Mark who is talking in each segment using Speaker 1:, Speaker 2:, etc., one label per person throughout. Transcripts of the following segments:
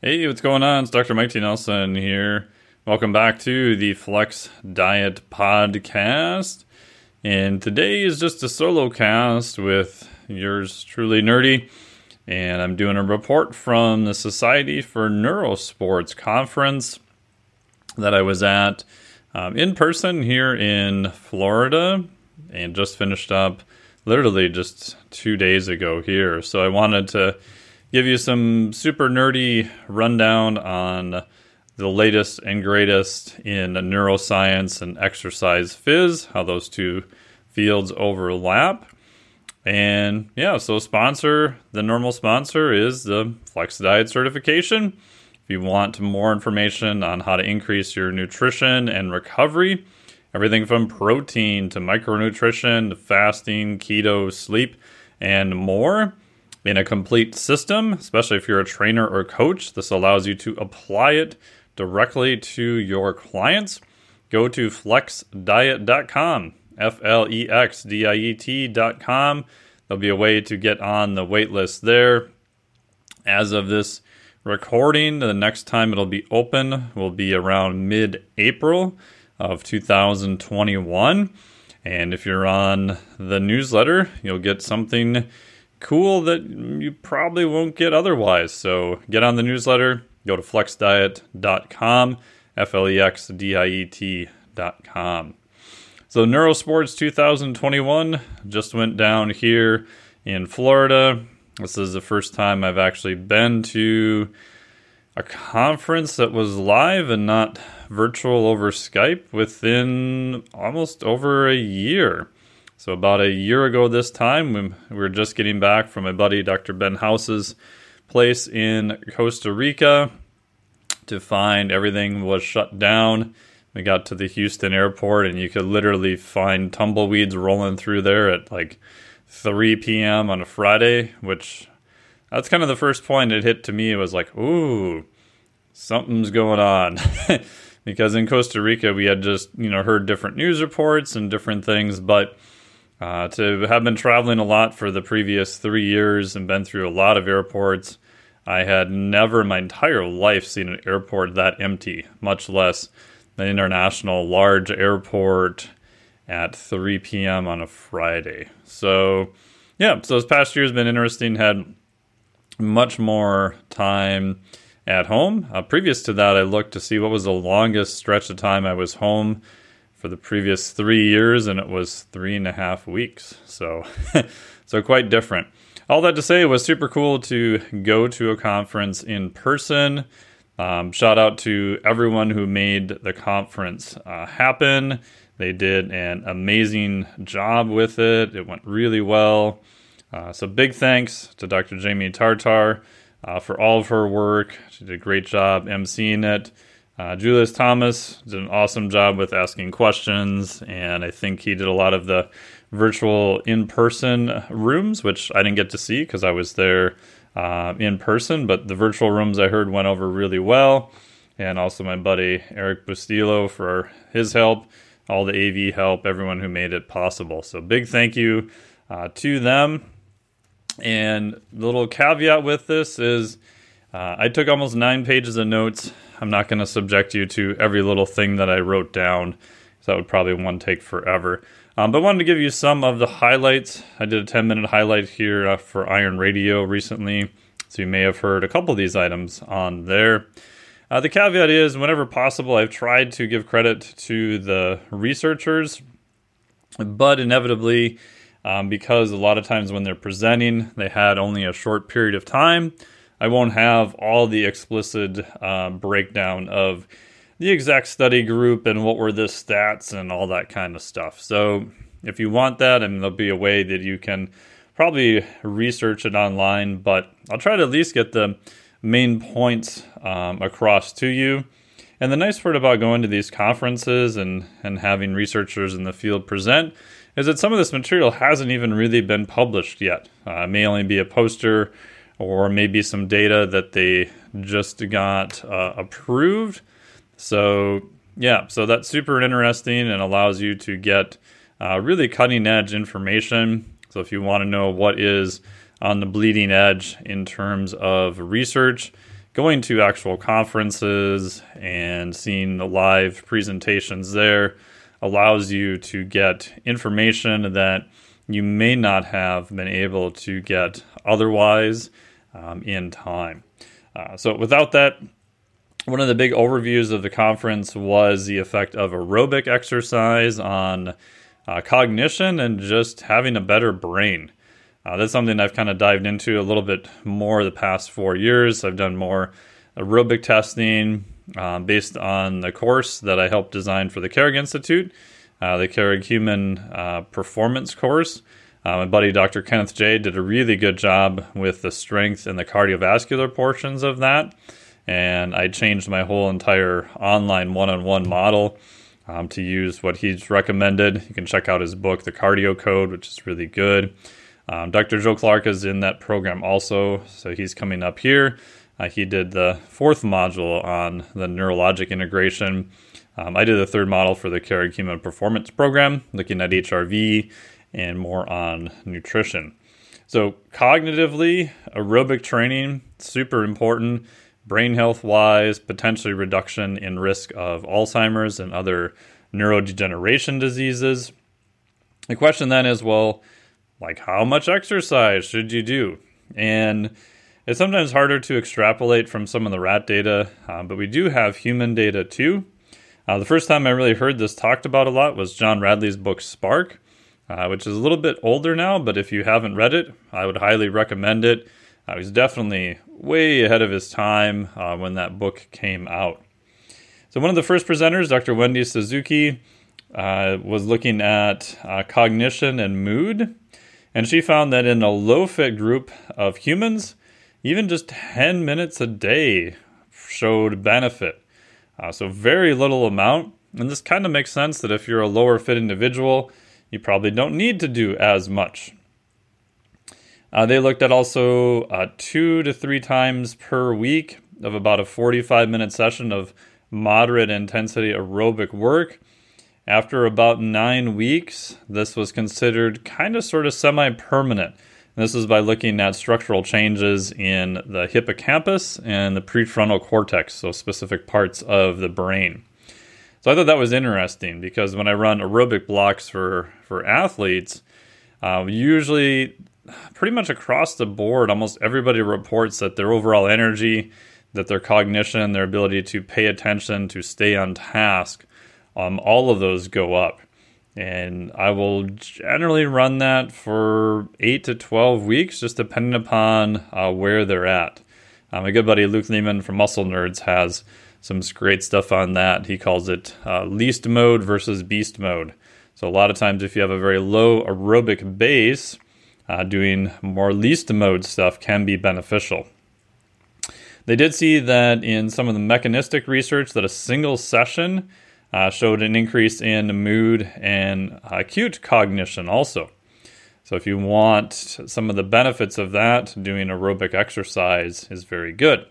Speaker 1: Hey, what's going on? It's Dr. Mike T. Nelson here. Welcome back to the Flex Diet Podcast. And today is just a solo cast with yours truly nerdy. And I'm doing a report from the Society for Neurosports conference that I was at um, in person here in Florida and just finished up literally just two days ago here. So I wanted to give you some super nerdy rundown on the latest and greatest in neuroscience and exercise phys, how those two fields overlap. And yeah, so sponsor, the normal sponsor is the Flex Diet certification. If you want more information on how to increase your nutrition and recovery, everything from protein to micronutrition to fasting, keto, sleep, and more in a complete system, especially if you're a trainer or coach. This allows you to apply it directly to your clients. Go to flexdiet.com, F L E X D I E T.com. There'll be a way to get on the waitlist there. As of this recording, the next time it'll be open will be around mid April of 2021. And if you're on the newsletter, you'll get something cool that you probably won't get otherwise. So get on the newsletter, go to flexdiet.com, F L E X D I E T.com. So, Neurosports 2021 just went down here in Florida. This is the first time I've actually been to a conference that was live and not virtual over Skype within almost over a year. So, about a year ago this time, we were just getting back from my buddy Dr. Ben House's place in Costa Rica to find everything was shut down. We got to the Houston airport, and you could literally find tumbleweeds rolling through there at like 3 p.m. on a Friday, which that's kind of the first point it hit to me. It was like, ooh, something's going on. because in Costa Rica, we had just, you know, heard different news reports and different things, but uh, to have been traveling a lot for the previous three years and been through a lot of airports, I had never in my entire life seen an airport that empty, much less an international large airport at 3 p.m. on a Friday. So, yeah, so this past year has been interesting. Had much more time at home. Uh, previous to that, I looked to see what was the longest stretch of time I was home for the previous three years, and it was three and a half weeks. So, so quite different. All that to say, it was super cool to go to a conference in person. Um, shout out to everyone who made the conference uh, happen. They did an amazing job with it. It went really well. Uh, so, big thanks to Dr. Jamie Tartar uh, for all of her work. She did a great job emceeing it. Uh, Julius Thomas did an awesome job with asking questions, and I think he did a lot of the virtual in person rooms, which I didn't get to see because I was there uh, in person. But the virtual rooms I heard went over really well. And also my buddy Eric Bustillo for his help, all the AV help, everyone who made it possible. So big thank you uh, to them. And the little caveat with this is uh, I took almost nine pages of notes. I'm not going to subject you to every little thing that I wrote down. That would probably one take forever. Um, but I wanted to give you some of the highlights. I did a 10 minute highlight here uh, for Iron Radio recently. So you may have heard a couple of these items on there. Uh, the caveat is, whenever possible, I've tried to give credit to the researchers, but inevitably, um, because a lot of times when they're presenting, they had only a short period of time. I won't have all the explicit uh, breakdown of the exact study group and what were the stats and all that kind of stuff. So if you want that, and there'll be a way that you can probably research it online, but I'll try to at least get the main points um, across to you. And the nice part about going to these conferences and, and having researchers in the field present is that some of this material hasn't even really been published yet. Uh, it may only be a poster or maybe some data that they just got uh, approved. So, yeah, so that's super interesting and allows you to get uh, really cutting edge information. So, if you want to know what is on the bleeding edge in terms of research, going to actual conferences and seeing the live presentations there allows you to get information that you may not have been able to get otherwise um, in time. Uh, so, without that, one of the big overviews of the conference was the effect of aerobic exercise on uh, cognition and just having a better brain. Uh, that's something I've kind of dived into a little bit more the past four years. I've done more aerobic testing um, based on the course that I helped design for the Carrick Institute, uh, the Carrick Human uh, Performance course. Uh, my buddy Dr. Kenneth Jay did a really good job with the strength and the cardiovascular portions of that. And I changed my whole entire online one on one model um, to use what he's recommended. You can check out his book, The Cardio Code, which is really good. Um, Dr. Joe Clark is in that program also, so he's coming up here. Uh, he did the fourth module on the neurologic integration. Um, I did the third model for the Carrick Human Performance Program, looking at HRV and more on nutrition. So, cognitively, aerobic training, super important, brain health wise, potentially reduction in risk of Alzheimer's and other neurodegeneration diseases. The question then is well, like, how much exercise should you do? And it's sometimes harder to extrapolate from some of the rat data, uh, but we do have human data too. Uh, the first time I really heard this talked about a lot was John Ratey's book Spark, uh, which is a little bit older now, but if you haven't read it, I would highly recommend it. Uh, he's definitely way ahead of his time uh, when that book came out. So, one of the first presenters, Dr. Wendy Suzuki, uh, was looking at cognition and mood. And she found that in a low fit group of humans, even just 10 minutes a day showed benefit. Uh, so, very little amount. And this kind of makes sense that if you're a lower fit individual, you probably don't need to do as much. Uh, they looked at also uh, two to three times per week of about a 45 minute session of moderate intensity aerobic work after about nine weeks, this was considered kind of sort of semi permanent. This is by looking at structural changes in the hippocampus and the prefrontal cortex, so specific parts of the brain. So I thought that was interesting because when I run aerobic blocks for, for athletes, uh, usually pretty much across the board, almost everybody reports that their overall energy, that their cognition, their ability to pay attention, to stay on task um, all of those go up. And I will generally run that for 8 to 12 weeks, just depending upon uh, where they're at. Um, my good buddy Luke Leaman from Muscle Nerds has some great stuff on that. He calls it uh, least mode versus beast mode. So, a lot of times, if you have a very low aerobic base, uh, doing more least mode stuff can be beneficial. They did see that in some of the mechanistic research that a single session uh, showed an increase in mood and acute cognition also. So, if you want some of the benefits of that, doing aerobic exercise is very good.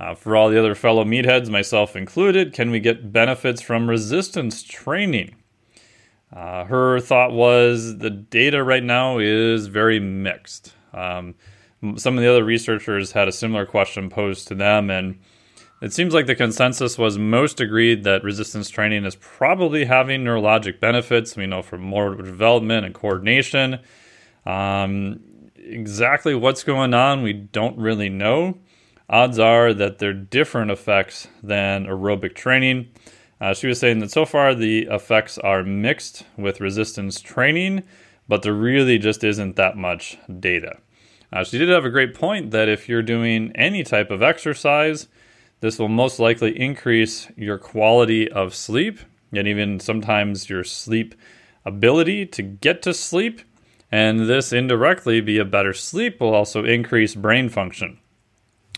Speaker 1: Uh, for all the other fellow meatheads, myself included, can we get benefits from resistance training? Uh, her thought was the data right now is very mixed. Um, some of the other researchers had a similar question posed to them, and it seems like the consensus was most agreed that resistance training is probably having neurologic benefits. We know from motor development and coordination. Um, exactly what's going on, we don't really know. Odds are that they're different effects than aerobic training. Uh, she was saying that so far the effects are mixed with resistance training, but there really just isn't that much data. Uh, she did have a great point that if you're doing any type of exercise, this will most likely increase your quality of sleep and even sometimes your sleep ability to get to sleep. And this indirectly, be a better sleep, will also increase brain function.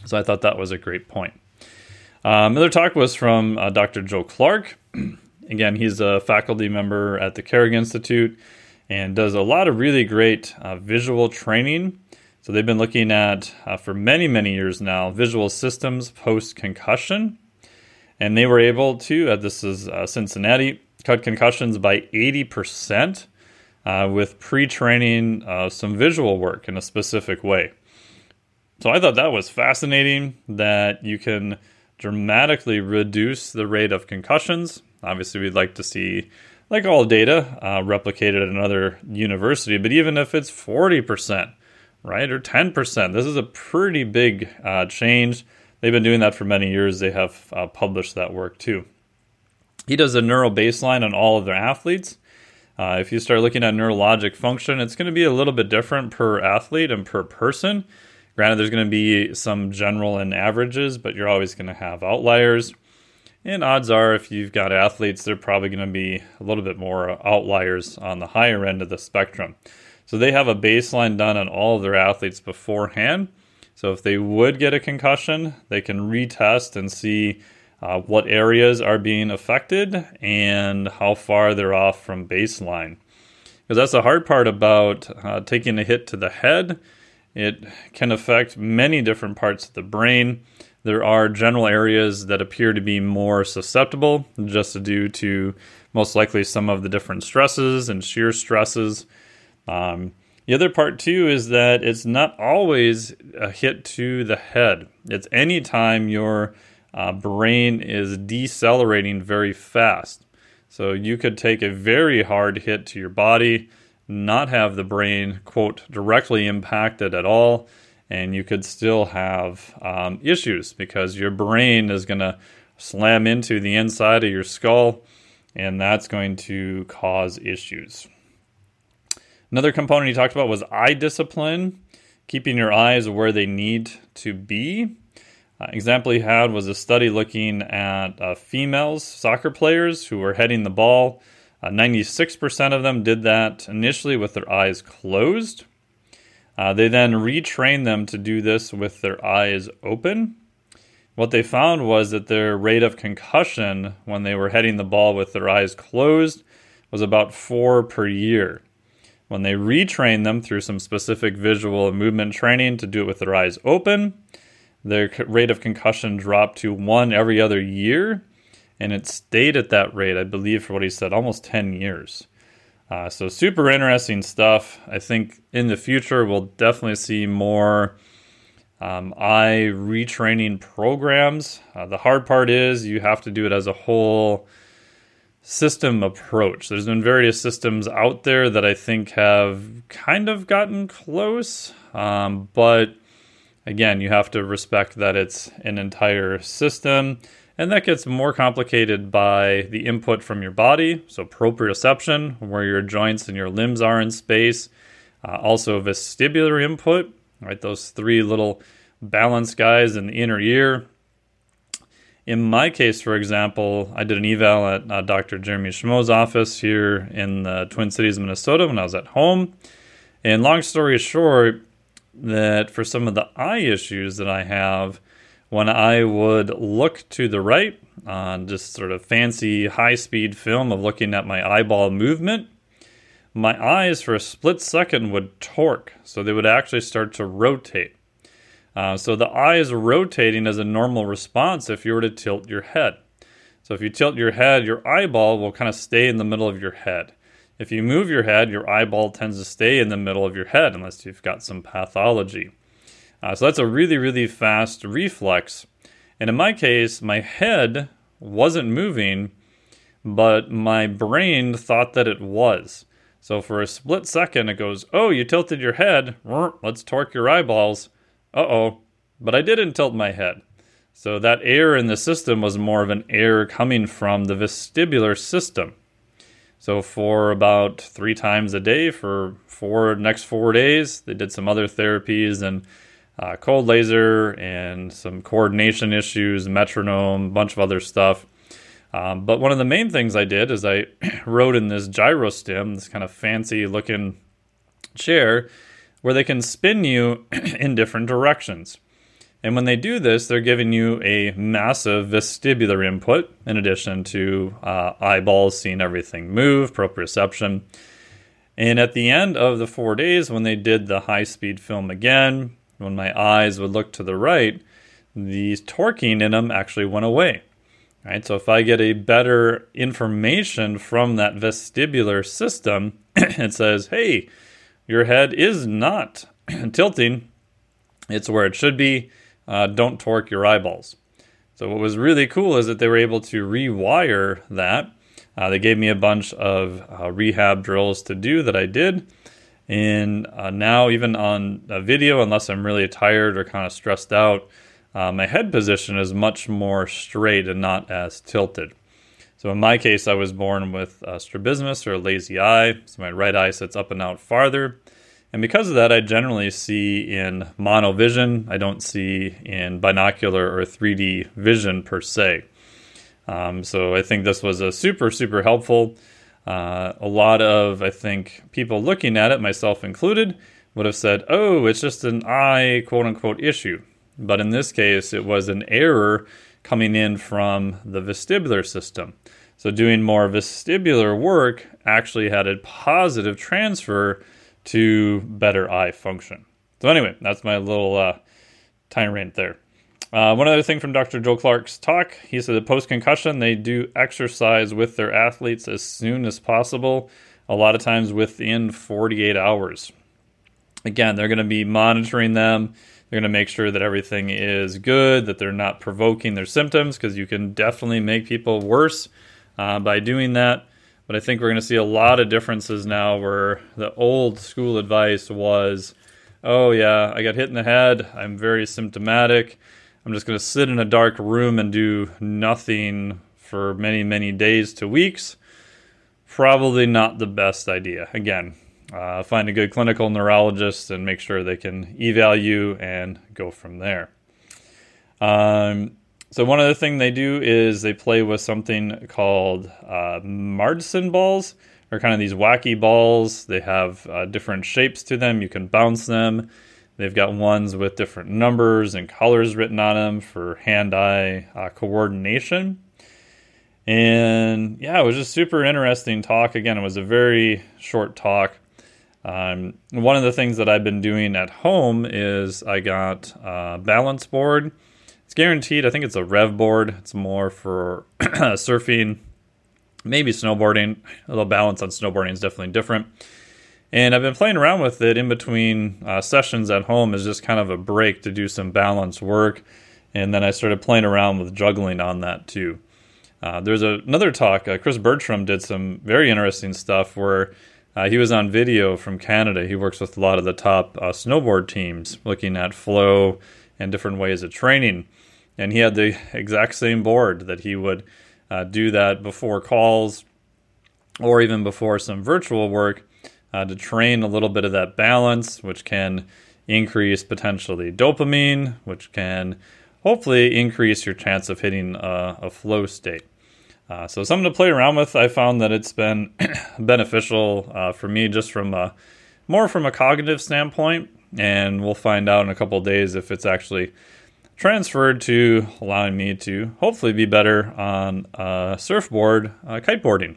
Speaker 1: So I thought that was a great point. Um, another talk was from uh, Dr. Joe Clark. Again, he's a faculty member at the Carrick Institute and does a lot of really great uh, visual training so they've been looking at, uh, for many, many years now, visual systems post concussion. And they were able to, uh, this is uh, Cincinnati, cut concussions by 80% uh, with pre training some visual work in a specific way. So I thought that was fascinating that you can dramatically reduce the rate of concussions. Obviously, we'd like to see, like all data, uh, replicated at another university, but even if it's 40%, right, or 10%, this is a pretty big uh, change. They've been doing that for many years. They have uh, published that work too. He does a neural baseline on all of their athletes. Uh, if you start looking at neurologic function, it's going to be a little bit different per athlete and per person. Granted, there's going to be some general and averages, but you're always going to have outliers. And odds are, if you've got athletes, they're probably going to be a little bit more outliers on the higher end of the spectrum. So they have a baseline done on all of their athletes beforehand. So if they would get a concussion, they can retest and see uh, what areas are being affected and how far they're off from baseline. Because that's the hard part about uh, taking a hit to the head it can affect many different parts of the brain. There are general areas that appear to be more susceptible, just due to most likely some of the different stresses and shear stresses. Um, the other part, too, is that it's not always a hit to the head. It's anytime your uh, brain is decelerating very fast. So you could take a very hard hit to your body not have the brain, quote, directly impacted at all, and you could still have um, issues because your brain is going to slam into the inside of your skull, and that's going to cause issues. Another component he talked about was eye discipline, keeping your eyes where they need to be. Uh, example he had was a study looking at uh, females, soccer players who were heading the ball 96% uh, of them did that initially with their eyes closed. Uh, they then retrained them to do this with their eyes open. What they found was that their rate of concussion when they were heading the ball with their eyes closed was about four per year. When they retrained them through some specific visual and movement training to do it with their eyes open, their rate of concussion dropped to one every other year and it stayed at that rate, I believe, for what he said, almost 10 years. Uh, so, super interesting stuff. I think in the future, we'll definitely see more um, eye retraining programs. Uh, the hard part is you have to do it as a whole system approach. There's been various systems out there that I think have kind of gotten close, um, but again, you have to respect that it's an entire system. And that gets more complicated by the input from your body, so proprioception, where your joints and your limbs are in space. Uh, also, vestibular input, right? Those three little balance guys in the inner ear. In my case, for example, I did an eval at uh, Dr. Jeremy Schmoe's office here in the Twin Cities, Minnesota, when I was at home. And long story short, that for some of the eye issues that I have, when I would look to the right on just sort of fancy high speed film of looking at my eyeball movement, my eyes for a split second would torque. So they would actually start to rotate. Uh, so the eye is rotating as a normal response if you were to tilt your head. So if you tilt your head, your eyeball will kind of stay in the middle of your head. If you move your head, your eyeball tends to stay in the middle of your head unless you've got some pathology. Uh, so that's a really, really fast reflex. And in my case, my head wasn't moving, but my brain thought that it was. So for a split second, it goes, Oh, you tilted your head. Let's torque your eyeballs. Uh oh. But I didn't tilt my head. So that error in the system was more of an error coming from the vestibular system. So for about three times a day for four next four days, they did some other therapies and uh, cold laser and some coordination issues, metronome, a bunch of other stuff. Um, but one of the main things I did is I rode in this GyroStim, this kind of fancy looking chair, where they can spin you in different directions. And when they do this, they're giving you a massive vestibular input in addition to uh, eyeballs seeing everything move, proprioception. And at the end of the four days, when they did the high speed film again, when my eyes would look to the right, the torquing in them actually went away. Right? So if I get a better information from that vestibular system, it says, hey, your head is not tilting. It's where it should be. Uh, don't torque your eyeballs. So, what was really cool is that they were able to rewire that. Uh, they gave me a bunch of uh, rehab drills to do that I did. And uh, now, even on a video, unless I'm really tired or kind of stressed out, uh, my head position is much more straight and not as tilted. So in my case, I was born with strabismus or a lazy eye, so my right eye sits up and out farther. And because of that, I generally see in monovision. I don't see in binocular or 3D vision per se. Um, so I think this was a super, super helpful. Uh, a lot of, I think, people looking at it, myself included, would have said, oh, it's just an eye quote unquote issue. But in this case, it was an error coming in from the vestibular system. So, doing more vestibular work actually had a positive transfer to better eye function. So, anyway, that's my little uh, time rant there. Uh, one other thing from Dr. Joe Clark's talk, he said that post concussion, they do exercise with their athletes as soon as possible, a lot of times within 48 hours. Again, they're going to be monitoring them they're going to make sure that everything is good, that they're not provoking their symptoms, because you can definitely make people worse uh, by doing that. But I think we're going to see a lot of differences now where the old school advice was, oh, yeah, I got hit in the head. I'm very symptomatic. I'm just going to sit in a dark room and do nothing for many, many days to weeks. Probably not the best idea. Again, uh, find a good clinical neurologist and make sure they can eval you and go from there. Um, so one other thing they do is they play with something called uh, Marsden balls, or kind of these wacky balls. They have uh, different shapes to them. You can bounce them. They've got ones with different numbers and colors written on them for hand-eye uh, coordination. And yeah, it was just super interesting talk. Again, it was a very short talk. Um, one of the things that I've been doing at home is I got a balance board. It's guaranteed. I think it's a rev board. It's more for surfing, maybe snowboarding. Although balance on snowboarding is definitely different. And I've been playing around with it in between uh, sessions at home as just kind of a break to do some balance work. And then I started playing around with juggling on that too. Uh, there's a, another talk. Uh, Chris Bertram did some very interesting stuff where uh, he was on video from Canada. He works with a lot of the top uh, snowboard teams, looking at flow and different ways of training. And he had the exact same board that he would uh, do that before calls or even before some virtual work uh, to train a little bit of that balance, which can increase potentially dopamine, which can hopefully increase your chance of hitting a, a flow state. Uh, so something to play around with. I found that it's been beneficial uh, for me just from a, more from a cognitive standpoint, and we'll find out in a couple days if it's actually transferred to allowing me to hopefully be better on uh, surfboard uh, kiteboarding.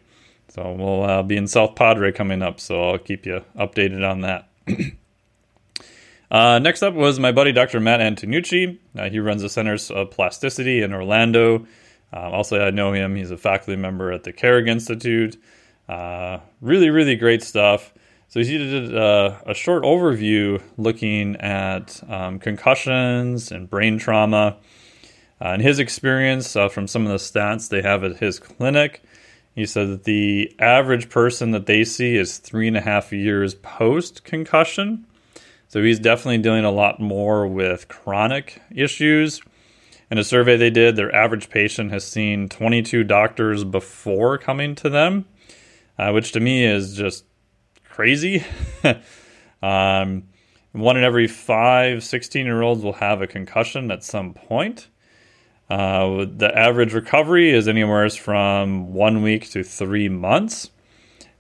Speaker 1: So we'll uh, be in South Padre coming up, so I'll keep you updated on that. Uh, next up was my buddy Dr. Matt Antonucci. Uh, he runs the Centers of Plasticity in Orlando. Um, also, I know him. He's a faculty member at the Carrick Institute. Uh, really, really great stuff. So he did uh, a short overview looking at um, concussions and brain trauma. Uh, and his experience from some of the stats they have at his clinic, he said that the average person that they see is three and a half years post concussion. So he's definitely dealing a lot more with chronic issues in a survey they did, their average patient has seen 22 doctors before coming to them, uh, which to me is just crazy. um, one in every five 16 year olds will have a concussion at some point. Uh, the average recovery is anywhere from one week to three months,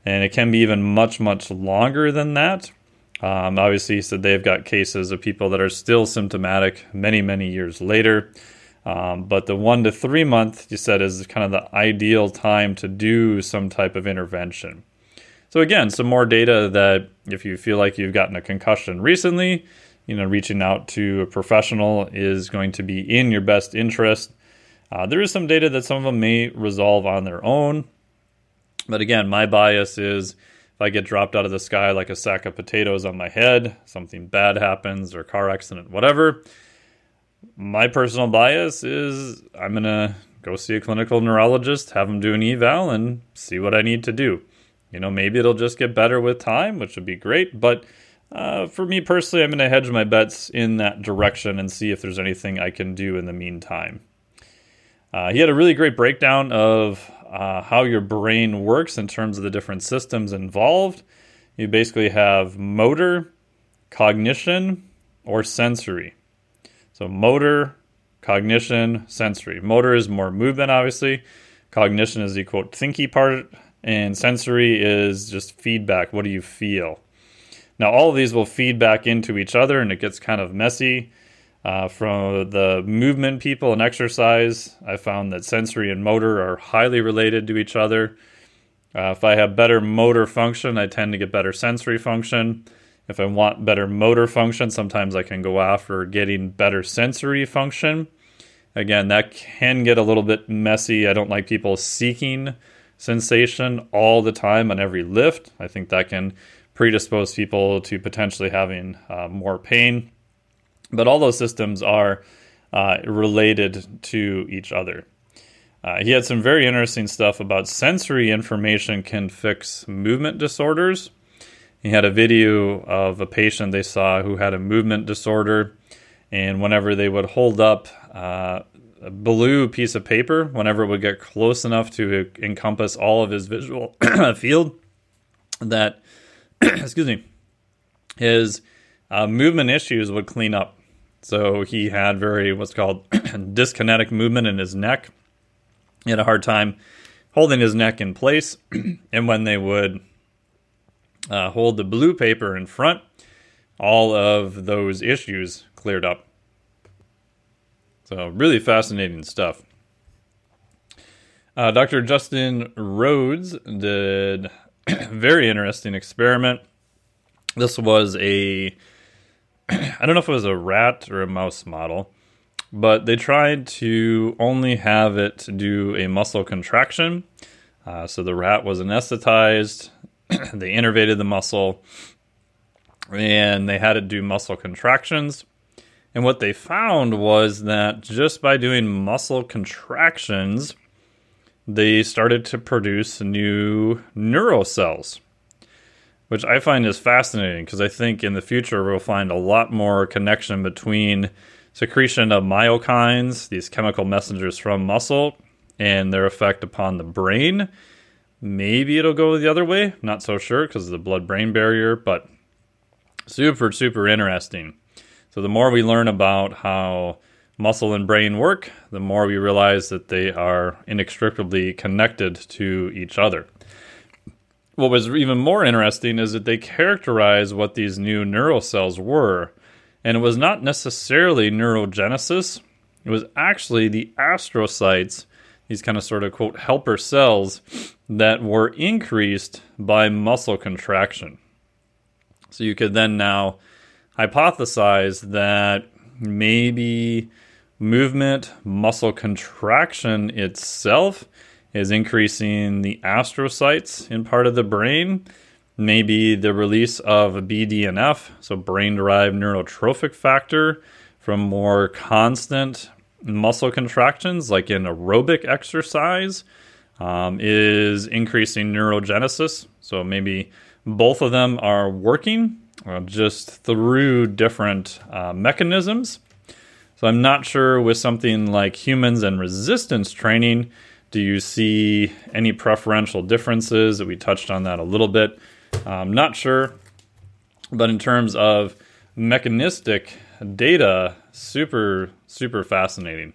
Speaker 1: and it can be even much, much longer than that. Um, obviously, said they've got cases of people that are still symptomatic many, many years later. Um, but the one to three month, you said, is kind of the ideal time to do some type of intervention. So, again, some more data that if you feel like you've gotten a concussion recently, you know, reaching out to a professional is going to be in your best interest. Uh, there is some data that some of them may resolve on their own. But again, my bias is if I get dropped out of the sky like a sack of potatoes on my head, something bad happens or car accident, whatever, my personal bias is I'm going to go see a clinical neurologist, have them do an eval, and see what I need to do. You know, maybe it'll just get better with time, which would be great. But uh, for me personally, I'm going to hedge my bets in that direction and see if there's anything I can do in the meantime. Uh, he had a really great breakdown of uh, how your brain works in terms of the different systems involved. You basically have motor, cognition, or sensory. So, motor, cognition, sensory. Motor is more movement, obviously. Cognition is the quote thinky part, and sensory is just feedback. What do you feel? Now, all of these will feed back into each other, and it gets kind of messy. Uh, from the movement people and exercise, I found that sensory and motor are highly related to each other. Uh, if I have better motor function, I tend to get better sensory function. If I want better motor function, sometimes I can go after getting better sensory function. Again, that can get a little bit messy. I don't like people seeking sensation all the time on every lift. I think that can predispose people to potentially having uh, more pain. But all those systems are uh, related to each other. Uh, he had some very interesting stuff about sensory information can fix movement disorders. He had a video of a patient they saw who had a movement disorder, and whenever they would hold up uh, a blue piece of paper, whenever it would get close enough to encompass all of his visual field, that excuse me, his uh, movement issues would clean up. So he had very what's called dyskinetic movement in his neck. He had a hard time holding his neck in place, and when they would uh, hold the blue paper in front, all of those issues cleared up. So, really fascinating stuff. Uh, Dr. Justin Rhodes did very interesting experiment. This was a, I don't know if it was a rat or a mouse model, but they tried to only have it do a muscle contraction. Uh, so the rat was anesthetized, they innervated the muscle and they had it do muscle contractions. And what they found was that just by doing muscle contractions, they started to produce new neural cells, which I find is fascinating because I think in the future we'll find a lot more connection between secretion of myokines, these chemical messengers from muscle, and their effect upon the brain Maybe it'll go the other way. Not so sure because of the blood brain barrier, but super, super interesting. So, the more we learn about how muscle and brain work, the more we realize that they are inextricably connected to each other. What was even more interesting is that they characterized what these new neural cells were, and it was not necessarily neurogenesis, it was actually the astrocytes these kind of sort of quote helper cells that were increased by muscle contraction. So you could then now hypothesize that maybe movement, muscle contraction itself is increasing the astrocytes in part of the brain. Maybe the release of BDNF, so brain derived neurotrophic factor, from more constant muscle contractions, like in aerobic exercise, um, is increasing neurogenesis. So maybe both of them are working uh, just through different uh, mechanisms. So I'm not sure with something like humans and resistance training, do you see any preferential differences? We touched on that a little bit. I'm not sure. But in terms of mechanistic data, super, super fascinating.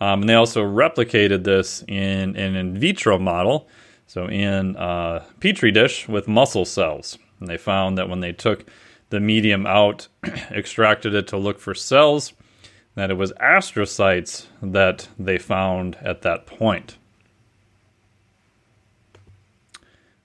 Speaker 1: Um, and they also replicated this in, in an in vitro model, so in a petri dish with muscle cells. And they found that when they took the medium out, extracted it to look for cells, that it was astrocytes that they found at that point.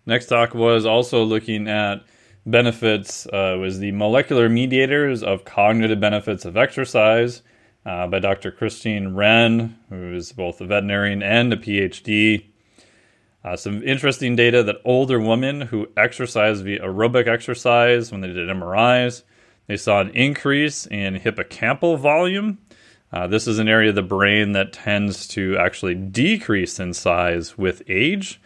Speaker 1: Next talk was also looking at benefits uh, was the molecular mediators of cognitive benefits of exercise uh, by Dr. Christiane Wrann, who is both a veterinarian and a PhD. Uh, some interesting data that older women who exercise via aerobic exercise, when they did MRIs, they saw an increase in hippocampal volume. Uh, this is an area of the brain that tends to actually decrease in size with age.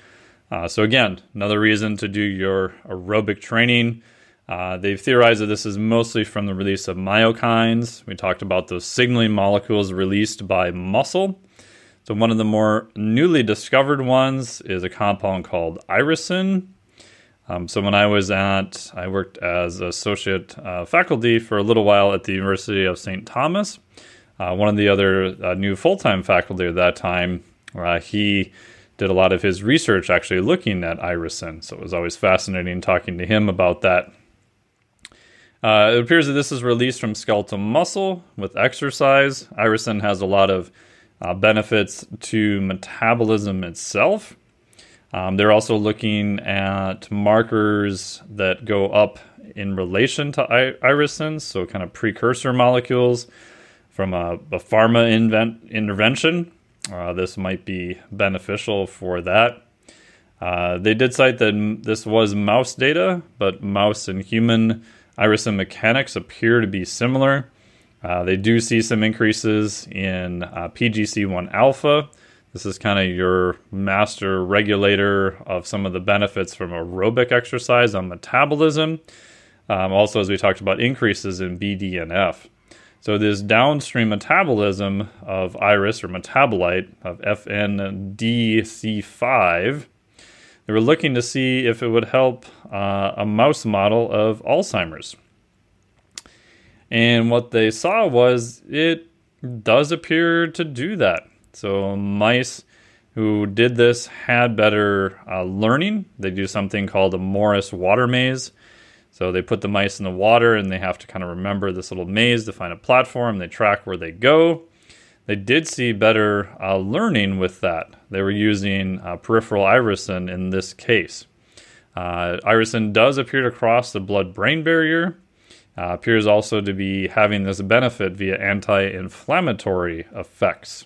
Speaker 1: Uh, so, again, another reason to do your aerobic training. Uh, they've theorized that this is mostly from the release of myokines. We talked about those signaling molecules released by muscle. So, one of the more newly discovered ones is a compound called irisin. Um, so, when I was at, I worked as associate uh, faculty for a little while at the University of St. Thomas. Uh, one of the other uh, new full time faculty at that time, he did a lot of his research actually looking at irisin. So, it was always fascinating talking to him about that. Uh, it appears that this is released from skeletal muscle with exercise. Irisin has a lot of uh, benefits to metabolism itself. Um, they're also looking at markers that go up in relation to irisin, so kind of precursor molecules from a, a pharma invent, intervention. Uh, this might be beneficial for that. Uh, they did cite that this was mouse data, but mouse and human irisin mechanics appear to be similar. Uh, they do see some increases in uh, PGC1 alpha. This is kind of your master regulator of some of the benefits from aerobic exercise on metabolism. Um, also, as we talked about, increases in BDNF. So, this downstream metabolism of iris or metabolite of FNDC5, they were looking to see if it would help uh, a mouse model of Alzheimer's. And what they saw was it does appear to do that. So, mice who did this had better uh, learning. They do something called a Morris water maze. So, they put the mice in the water and they have to kind of remember this little maze to find a platform. They track where they go. They did see better uh, learning with that. They were using uh, peripheral irisin in this case. Uh, irisin does appear to cross the blood brain barrier uh, appears also to be having this benefit via anti inflammatory effects.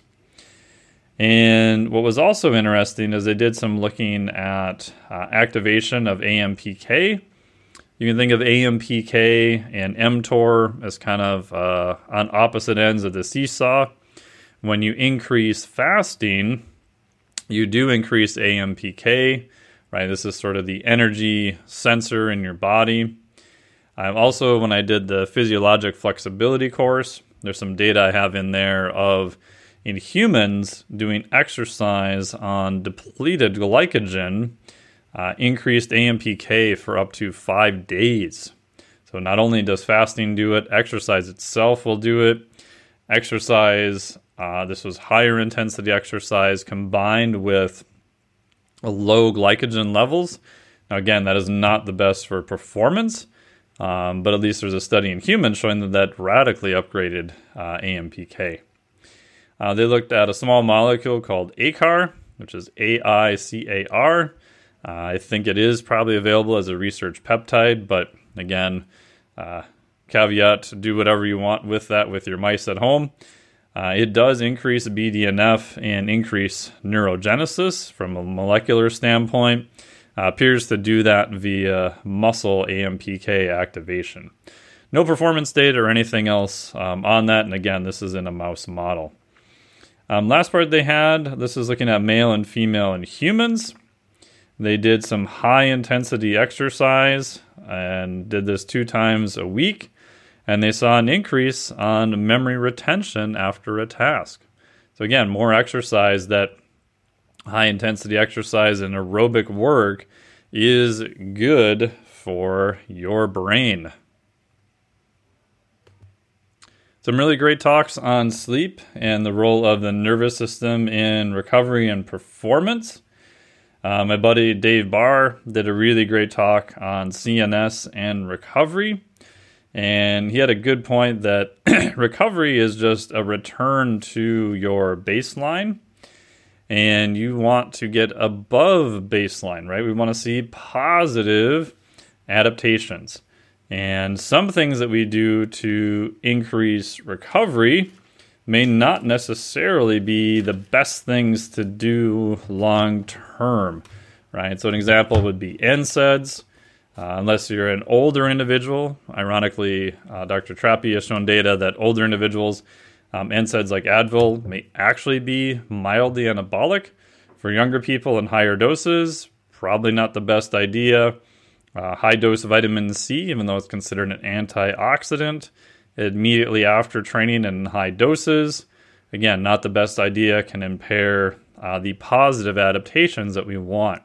Speaker 1: And what was also interesting is they did some looking at uh, activation of AMPK. You can think of AMPK and mTOR as kind of uh, on opposite ends of the seesaw. When you increase fasting, you do increase AMPK, right? This is sort of the energy sensor in your body. Um, also, when I did the physiologic flexibility course, there's some data I have in there of in humans doing exercise on depleted glycogen uh, increased AMPK for up to five days. So, not only does fasting do it, exercise itself will do it. Exercise, uh, this was higher intensity exercise combined with low glycogen levels. Now, again, that is not the best for performance um, but at least there's a study in humans showing that that radically upgraded uh, AMPK. Uh, they looked at a small molecule called AICAR, which is A I C A R. Uh, I think it is probably available as a research peptide, but again, uh, caveat do whatever you want with that with your mice at home. Uh, it does increase BDNF and increase neurogenesis from a molecular standpoint uh, appears to do that via muscle AMPK activation. No performance data or anything else um, on that, and again, this is in a mouse model. Um, last part they had this is looking at male and female in humans. They did some high intensity exercise and did this two times a week, and they saw an increase on memory retention after a task. So, again, more exercise that high intensity exercise and aerobic work is good for your brain. Some really great talks on sleep and the role of the nervous system in recovery and performance. Uh, my buddy Dave Barr did a really great talk on CNS and recovery. And he had a good point that recovery is just a return to your baseline and you want to get above baseline, right? We want to see positive adaptations. And some things that we do to increase recovery may not necessarily be the best things to do long term, right? So, an example would be NSAIDs. Uh, unless you're an older individual, ironically, uh, Dr. Trappe has shown data that older individuals, um, NSAIDs like Advil, may actually be mildly anabolic. For younger people in higher doses, probably not the best idea. Uh, high dose of vitamin C, even though it's considered an antioxidant, immediately after training in high doses. Again, not the best idea, can impair uh, the positive adaptations that we want.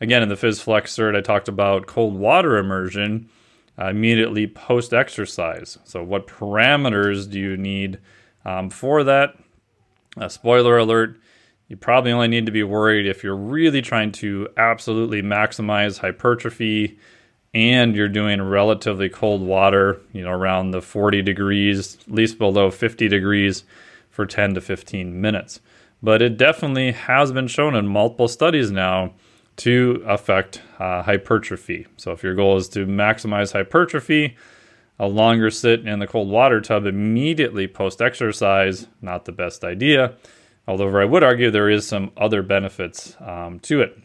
Speaker 1: Again, in the PhysFlex cert, I talked about cold water immersion uh, immediately post exercise. So, what parameters do you need um, for that? Uh, spoiler alert you probably only need to be worried if you're really trying to absolutely maximize hypertrophy and you're doing relatively cold water, you know, around the 40 degrees, at least below 50 degrees for 10 to 15 minutes. But it definitely has been shown in multiple studies now to affect uh, hypertrophy. So if your goal is to maximize hypertrophy, a longer sit in the cold water tub immediately post exercise, not the best idea. Although I would argue there is some other benefits um, to it.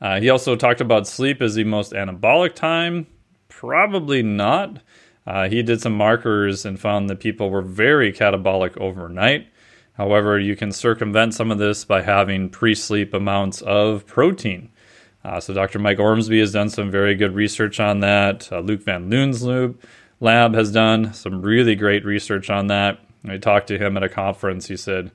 Speaker 1: Uh, he also talked about sleep as the most anabolic time. Probably not. Uh, he did some markers and found that people were very catabolic overnight. However, you can circumvent some of this by having pre sleep amounts of protein. Uh, so, Dr. Mike Ormsbee has done some very good research on that. Uh, Luc Van Loon's lab has done some really great research on that. I talked to him at a conference. He said,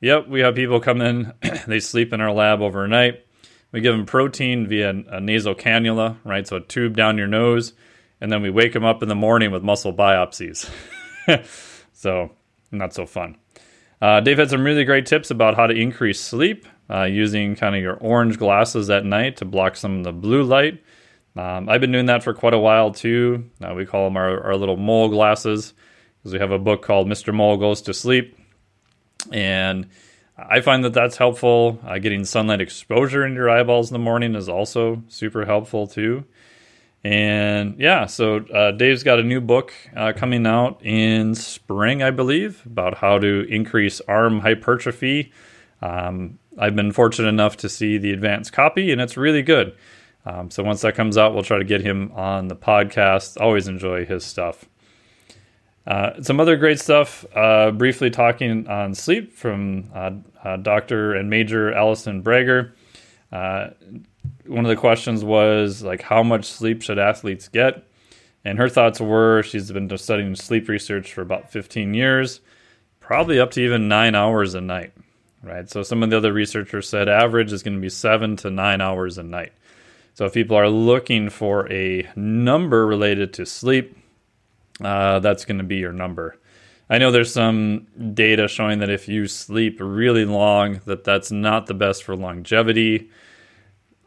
Speaker 1: Yep, we have people come in, they sleep in our lab overnight. We give them protein via a nasal cannula, right? So a tube down your nose, and then we wake them up in the morning with muscle biopsies. so, not so fun. Uh, Dave had some really great tips about how to increase sleep uh, using kind of your orange glasses at night to block some of the blue light. Um, I've been doing that for quite a while too. Uh, we call them our, our little mole glasses because we have a book called Mr. Mole Goes to Sleep. And I find that that's helpful. Uh, getting sunlight exposure in your eyeballs in the morning is also super helpful too. And yeah, so uh, Dave's got a new book uh, coming out in spring, I believe, about how to increase arm hypertrophy. Um, I've been fortunate enough to see the advanced copy, and it's really good. Um, so once that comes out, we'll try to get him on the podcast. Always enjoy his stuff. Uh, some other great stuff. Uh, briefly talking on sleep from uh, uh Dr. and Major Allison Brager. Uh, one of the questions was like, how much sleep should athletes get? And her thoughts were she's been studying sleep research for about 15 years, probably up to even nine hours a night. Right. So some of the other researchers said average is going to be seven to nine hours a night. So if people are looking for a number related to sleep, uh, that's going to be your number. I know there's some data showing that if you sleep really long, that that's not the best for longevity.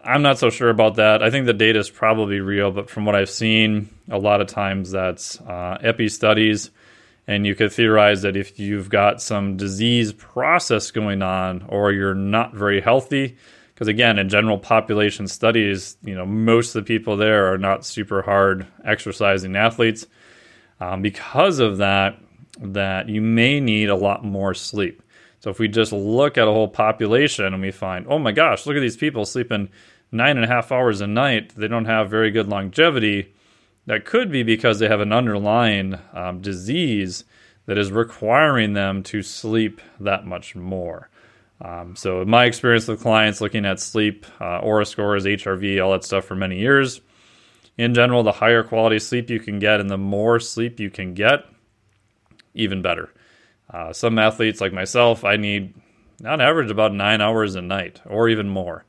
Speaker 1: I'm not so sure about that. I think the data is probably real, but from what I've seen, a lot of times that's uh, epi studies, and you could theorize that if you've got some disease process going on or you're not very healthy, because again, in general population studies, you know most of the people there are not super hard exercising athletes um, because of that, that you may need a lot more sleep. So if we just look at a whole population and we find, oh my gosh, look at these people sleeping nine and a half hours a night, they don't have very good longevity. That could be because they have an underlying um, disease that is requiring them to sleep that much more. Um, so, in my experience with clients looking at sleep, uh, Oura scores, HRV, all that stuff for many years, in general, the higher quality sleep you can get and the more sleep you can get, even better. Uh, some athletes like myself, I need on average about nine hours a night or even more.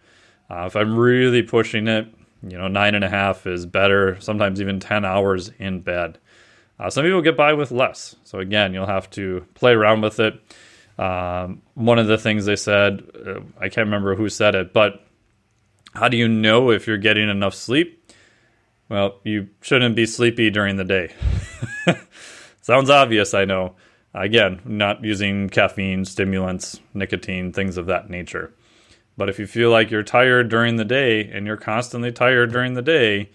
Speaker 1: Uh, if I'm really pushing it, you know, nine and a half is better, sometimes even 10 hours in bed. Uh, some people get by with less. So, again, you'll have to play around with it. Um, one of the things they said, uh, I can't remember who said it, but how do you know if you're getting enough sleep? Well, you shouldn't be sleepy during the day. Sounds obvious, I know. Again, not using caffeine, stimulants, nicotine, things of that nature. But if you feel like you're tired during the day and you're constantly tired during the day,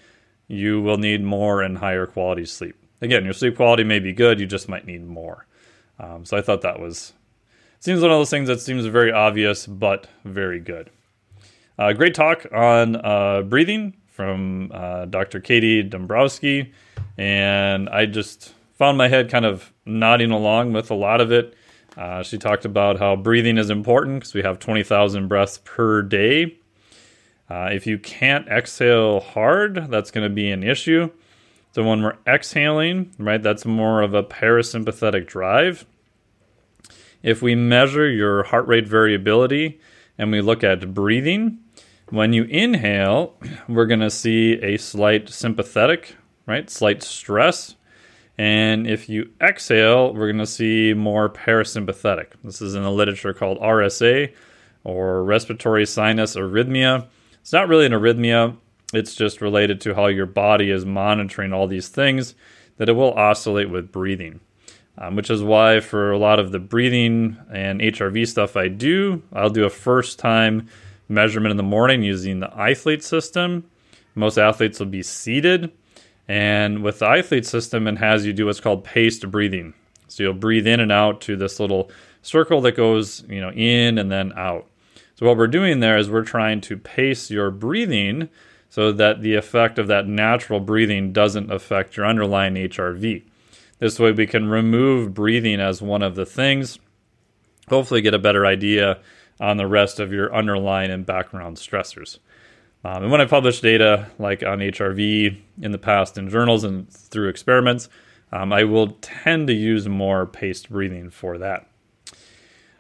Speaker 1: you will need more and higher quality sleep. Again, your sleep quality may be good, you just might need more. Um, so I thought that was seems one of those things that seems very obvious but very good. Uh, great talk on uh, breathing from uh, Dr. Katie Dombrowski, and I just found my head kind of nodding along with a lot of it. Uh, she talked about how breathing is important because we have 20,000 breaths per day. Uh, if you can't exhale hard, that's going to be an issue. So when we're exhaling, right, that's more of a parasympathetic drive. If we measure your heart rate variability and we look at breathing, when you inhale, we're going to see a slight sympathetic, right, slight stress. And if you exhale, we're going to see more parasympathetic. This is in the literature called RSA or respiratory sinus arrhythmia. It's not really an arrhythmia, it's just related to how your body is monitoring all these things that it will oscillate with breathing. Um, which is why, for a lot of the breathing and HRV stuff I do, I'll do a first time measurement in the morning using the iThlete system. Most athletes will be seated. And with the iThlete system, it has you do what's called paced breathing. So you'll breathe in and out to this little circle that goes, you know, in and then out. So what we're doing there is we're trying to pace your breathing so that the effect of that natural breathing doesn't affect your underlying HRV. This way, we can remove breathing as one of the things, hopefully, get a better idea on the rest of your underlying and background stressors. Um, and when I publish data like on HRV in the past in journals and through experiments, um, I will tend to use more paced breathing for that.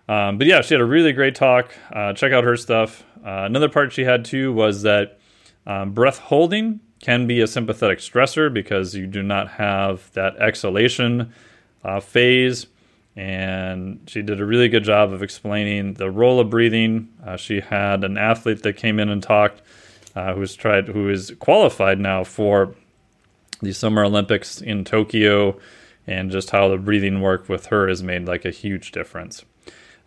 Speaker 1: Um, but yeah, she had a really great talk. Uh, check out her stuff. Uh, another part she had too was that um, breath holding can be a sympathetic stressor because you do not have that exhalation uh, phase. And she did a really good job of explaining the role of breathing. Uh, she had an athlete that came in and talked, uh, who's tried, who is qualified now for the Summer Olympics in Tokyo, and just how the breathing work with her has made like a huge difference.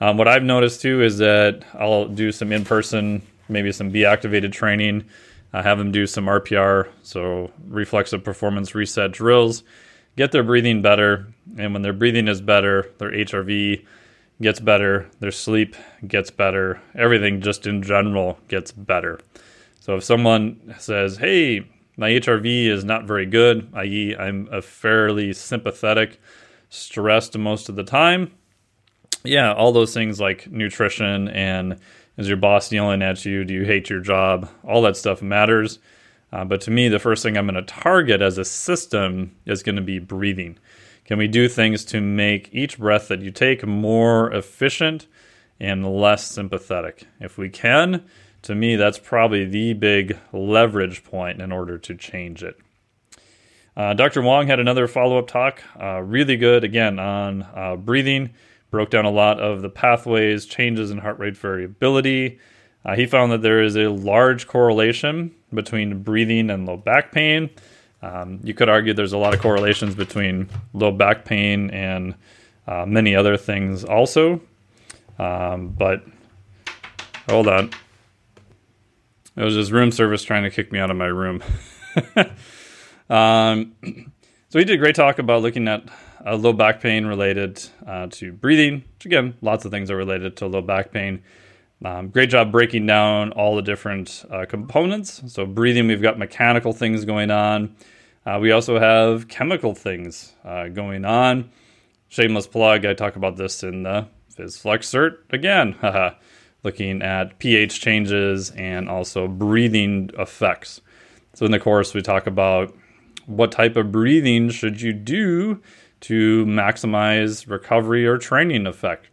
Speaker 1: Um, what I've noticed too is that I'll do some in person, maybe some B activated training uh, have them do some RPR, so reflexive performance reset drills, get their breathing better. And when their breathing is better, their HRV gets better, their sleep gets better, everything just in general gets better. So if someone says, hey, my HRV is not very good, i.e., I'm a fairly sympathetic, stressed most of the time, yeah, all those things like nutrition and is your boss yelling at you? Do you hate your job? All that stuff matters. Uh, but to me, the first thing I'm going to target as a system is going to be breathing. Can we do things to make each breath that you take more efficient and less sympathetic? If we can, to me, that's probably the big leverage point in order to change it. Uh, Dr. Wong had another follow up talk, uh, really good, again, on uh, breathing broke down a lot of the pathways, changes in heart rate variability. Uh, he found that there is a large correlation between breathing and low back pain. Um, you could argue there's a lot of correlations between low back pain and uh, many other things also. Um, but hold on. It was just room service trying to kick me out of my room. um, so he did a great talk about looking at uh, low back pain related uh, to breathing, which again, lots of things are related to low back pain. Um, great job breaking down all the different uh, components. So, breathing, we've got mechanical things going on. Uh, we also have chemical things uh, going on. Shameless plug, I talk about this in the PhysFlex cert again, looking at pH changes and also breathing effects. So, in the course, we talk about what type of breathing should you do to maximize recovery or training effect.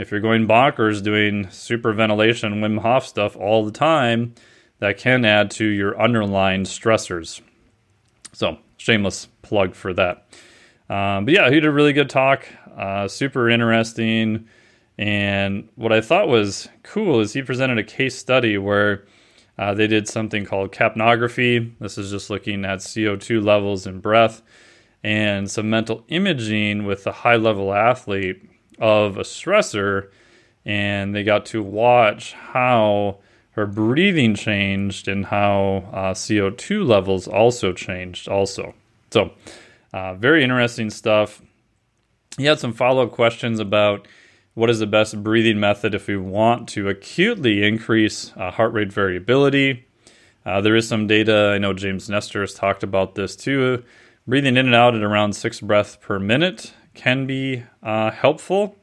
Speaker 1: If you're going bonkers doing super ventilation, Wim Hof stuff all the time, that can add to your underlying stressors. So, shameless plug for that. Um, but yeah, he did a really good talk, uh, super interesting. And what I thought was cool is he presented a case study where uh, they did something called capnography. This is just looking at CO2 levels in breath and some mental imaging with a high level athlete of a stressor. And they got to watch how her breathing changed and how uh, CO2 levels also changed, also. So, uh, very interesting stuff. he had some follow up questions about what is the best breathing method if we want to acutely increase uh, heart rate variability. Uh, there is some data, I know James Nestor has talked about this too. Breathing in and out at around six breaths per minute can be uh, helpful.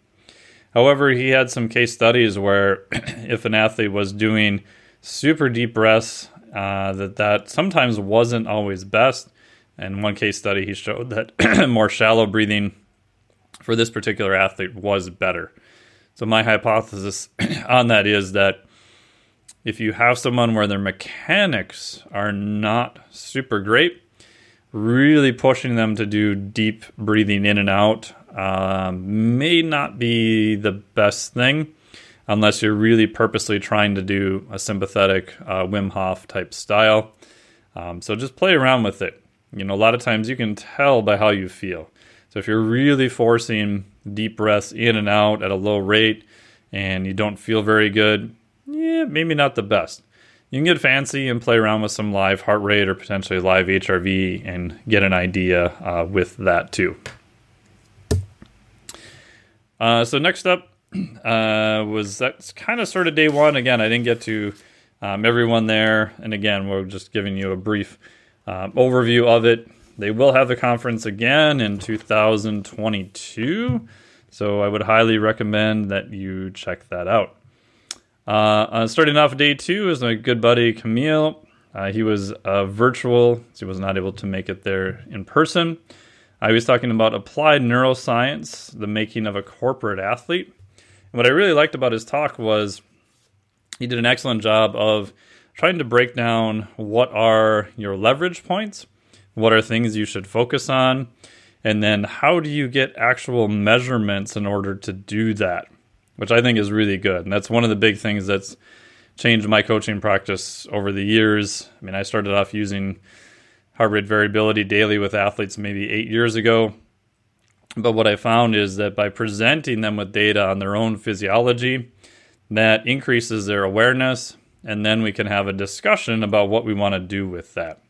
Speaker 1: However, he had some case studies where if an athlete was doing super deep breaths, uh, that that sometimes wasn't always best. And one case study, he showed that more shallow breathing for this particular athlete was better. So my hypothesis on that is that if you have someone where their mechanics are not super great, really pushing them to do deep breathing in and out um, may not be the best thing unless you're really purposely trying to do a sympathetic uh, Wim Hof type style. Um, so just play around with it. You know, a lot of times you can tell by how you feel. So if you're really forcing deep breaths in and out at a low rate and you don't feel very good, yeah, maybe not the best. You can get fancy and play around with some live heart rate or potentially live HRV and get an idea uh, with that too. Uh, so next up uh, was that's kind of sort of day one. Again, I didn't get to um, everyone there, and again, we're just giving you a brief um, overview of it. They will have the conference again in 2022, so I would highly recommend that you check that out. Uh, uh, starting off day two is my good buddy Camille. Uh, he was uh, virtual, so he was not able to make it there in person. I was talking about applied neuroscience, the making of a corporate athlete. And what I really liked about his talk was he did an excellent job of trying to break down what are your leverage points, what are things you should focus on, and then how do you get actual measurements in order to do that, which I think is really good. And that's one of the big things that's changed my coaching practice over the years. I mean, I started off using heart rate variability daily with athletes maybe eight years ago. But what I found is that by presenting them with data on their own physiology, that increases their awareness, and then we can have a discussion about what we want to do with that.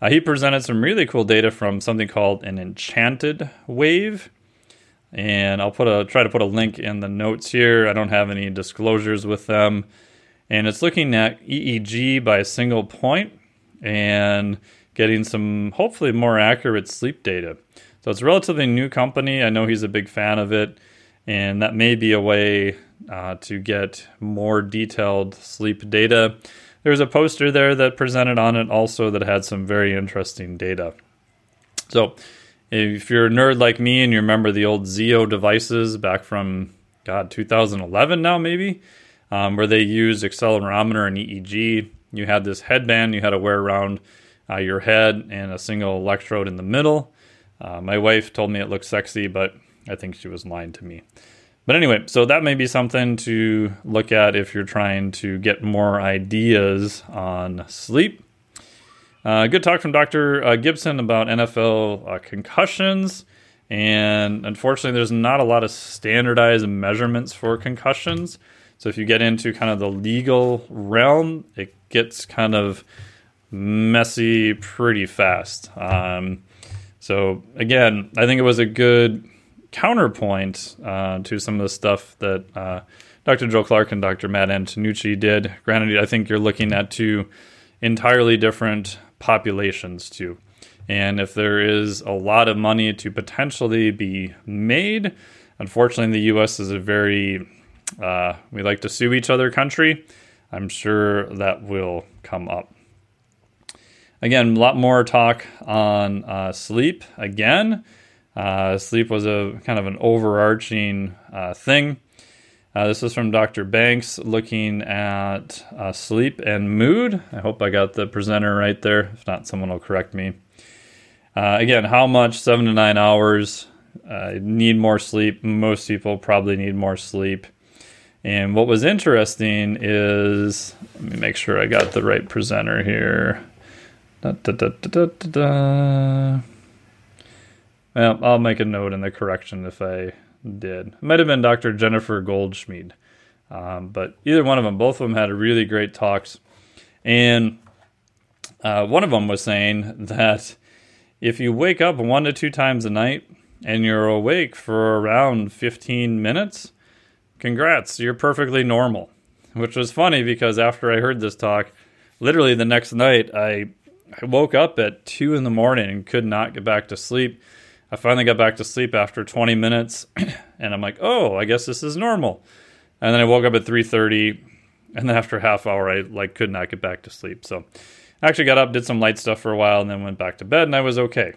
Speaker 1: Uh, he presented some really cool data from something called an enchanted wave. And I'll put a try to put a link in the notes here. I don't have any disclosures with them. And it's looking at EEG by a single point and getting some hopefully more accurate sleep data. So it's a relatively new company. I know he's a big fan of it, and that may be a way uh, to get more detailed sleep data. There's a poster there that presented on it also that had some very interesting data. So if you're a nerd like me and you remember the old Zeo devices back from God 2011 now maybe, um, where they used accelerometer and EEG, you had this headband you had to wear around uh, your head and a single electrode in the middle. Uh, my wife told me it looked sexy, but I think she was lying to me. But anyway, so that may be something to look at if you're trying to get more ideas on sleep. Uh, good talk from Dr. Uh, Gibson about NFL uh, concussions. And unfortunately, there's not a lot of standardized measurements for concussions. So if you get into kind of the legal realm, it gets kind of messy pretty fast. Um, so again, I think it was a good counterpoint uh, to some of the stuff that uh, Dr. Joe Clark and Dr. Matt Antonucci did. Granted, I think you're looking at two entirely different populations too. And if there is a lot of money to potentially be made, unfortunately, the U.S. is a very uh, we like to sue each other country. I'm sure that will come up. Again, a lot more talk on uh, sleep. Again, uh, sleep was a kind of an overarching uh, thing. Uh, this is from Dr. Banks looking at uh, sleep and mood. I hope I got the presenter right there. If not, someone will correct me. Uh, again, how much? Seven to nine hours. I need more sleep. Most people probably need more sleep. And what was interesting is, let me make sure I got the right presenter here. Da, da, da, well, I'll make a note in the correction if I did. It might have been Dr. Jennifer Goldschmied. Um, but either one of them, both of them had really great talks. And uh, one of them was saying that if you wake up one to two times a night, and you're awake for around 15 minutes, congrats, you're perfectly normal. Which was funny because after I heard this talk, literally the next night, I, I woke up at 2 in the morning and could not get back to sleep. I finally got back to sleep after 20 minutes, and I'm like, oh, I guess this is normal. And then I woke up at 3:30, and then after a half hour, I like could not get back to sleep. So I actually got up, did some light stuff for a while, and then went back to bed, and I was okay.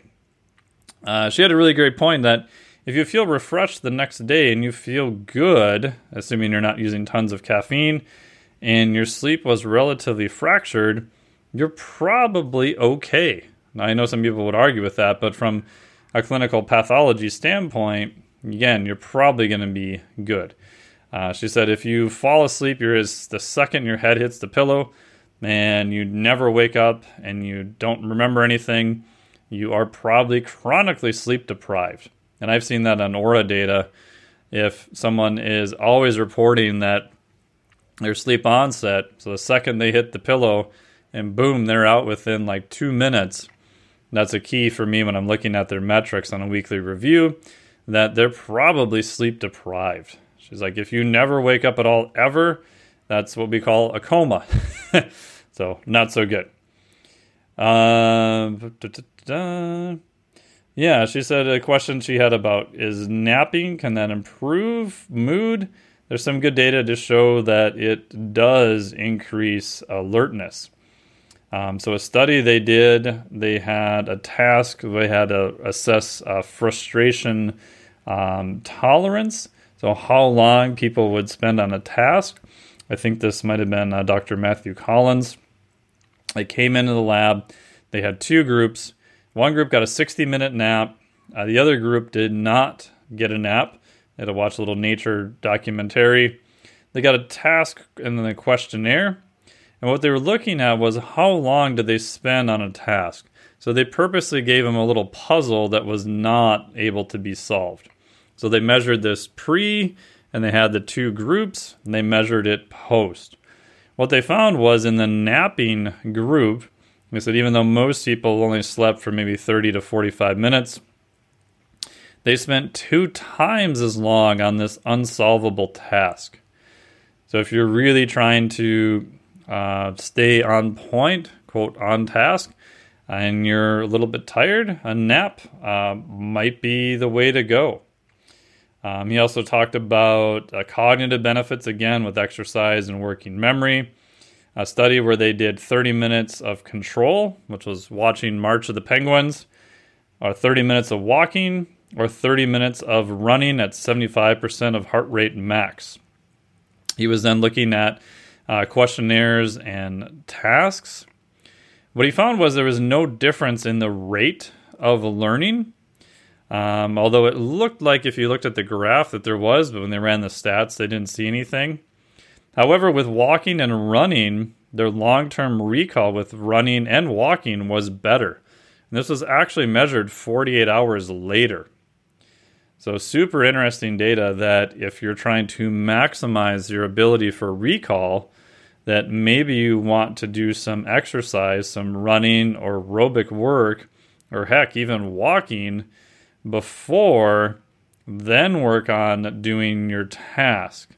Speaker 1: Uh, she had a really great point that if you feel refreshed the next day and you feel good, assuming you're not using tons of caffeine, and your sleep was relatively fractured, you're probably okay. Now, I know some people would argue with that, but from a clinical pathology standpoint, again, you're probably going to be good. Uh, she said if you fall asleep, you're as the second your head hits the pillow, and you never wake up and you don't remember anything, you are probably chronically sleep deprived. And I've seen that on Oura data. If someone is always reporting that their sleep onset, so the second they hit the pillow and boom, they're out within like two minutes, that's a key for me when I'm looking at their metrics on a weekly review that they're probably sleep deprived. She's like, if you never wake up at all ever, that's what we call a coma. so, not so good. Uh, yeah, she said a question she had about is napping, can that improve mood? There's some good data to show that it does increase alertness. Um, so, a study they did, they had a task, they had to assess uh, frustration um, tolerance. So, how long people would spend on a task. I think this might have been uh, Dr. Matthew Collins. They came into the lab, they had two groups. One group got a 60 minute nap, uh, the other group did not get a nap. They had to watch a little nature documentary. They got a task and then a questionnaire. And what they were looking at was how long did they spend on a task. So they purposely gave them a little puzzle that was not able to be solved. So they measured this pre, and they had the two groups, and they measured it post. What they found was in the napping group, they said even though most people only slept for maybe 30 to 45 minutes, they spent two times as long on this unsolvable task. So if you're really trying to uh, stay on point, quote, on task, and you're a little bit tired, a nap uh, might be the way to go. Um, he also talked about uh, cognitive benefits again with exercise and working memory. A study where they did 30 minutes of control, which was watching March of the Penguins, or 30 minutes of walking, or 30 minutes of running at 75% of heart rate max. He was then looking at uh, questionnaires and tasks. What he found was there was no difference in the rate of learning um, although it looked like if you looked at the graph that there was, but when they ran the stats, they didn't see anything. However, with walking and running, their long term recall with running and walking was better. And this was actually measured 48 hours later. So, super interesting data that if you're trying to maximize your ability for recall, that maybe you want to do some exercise, some running or aerobic work, or heck, even walking before then work on doing your task.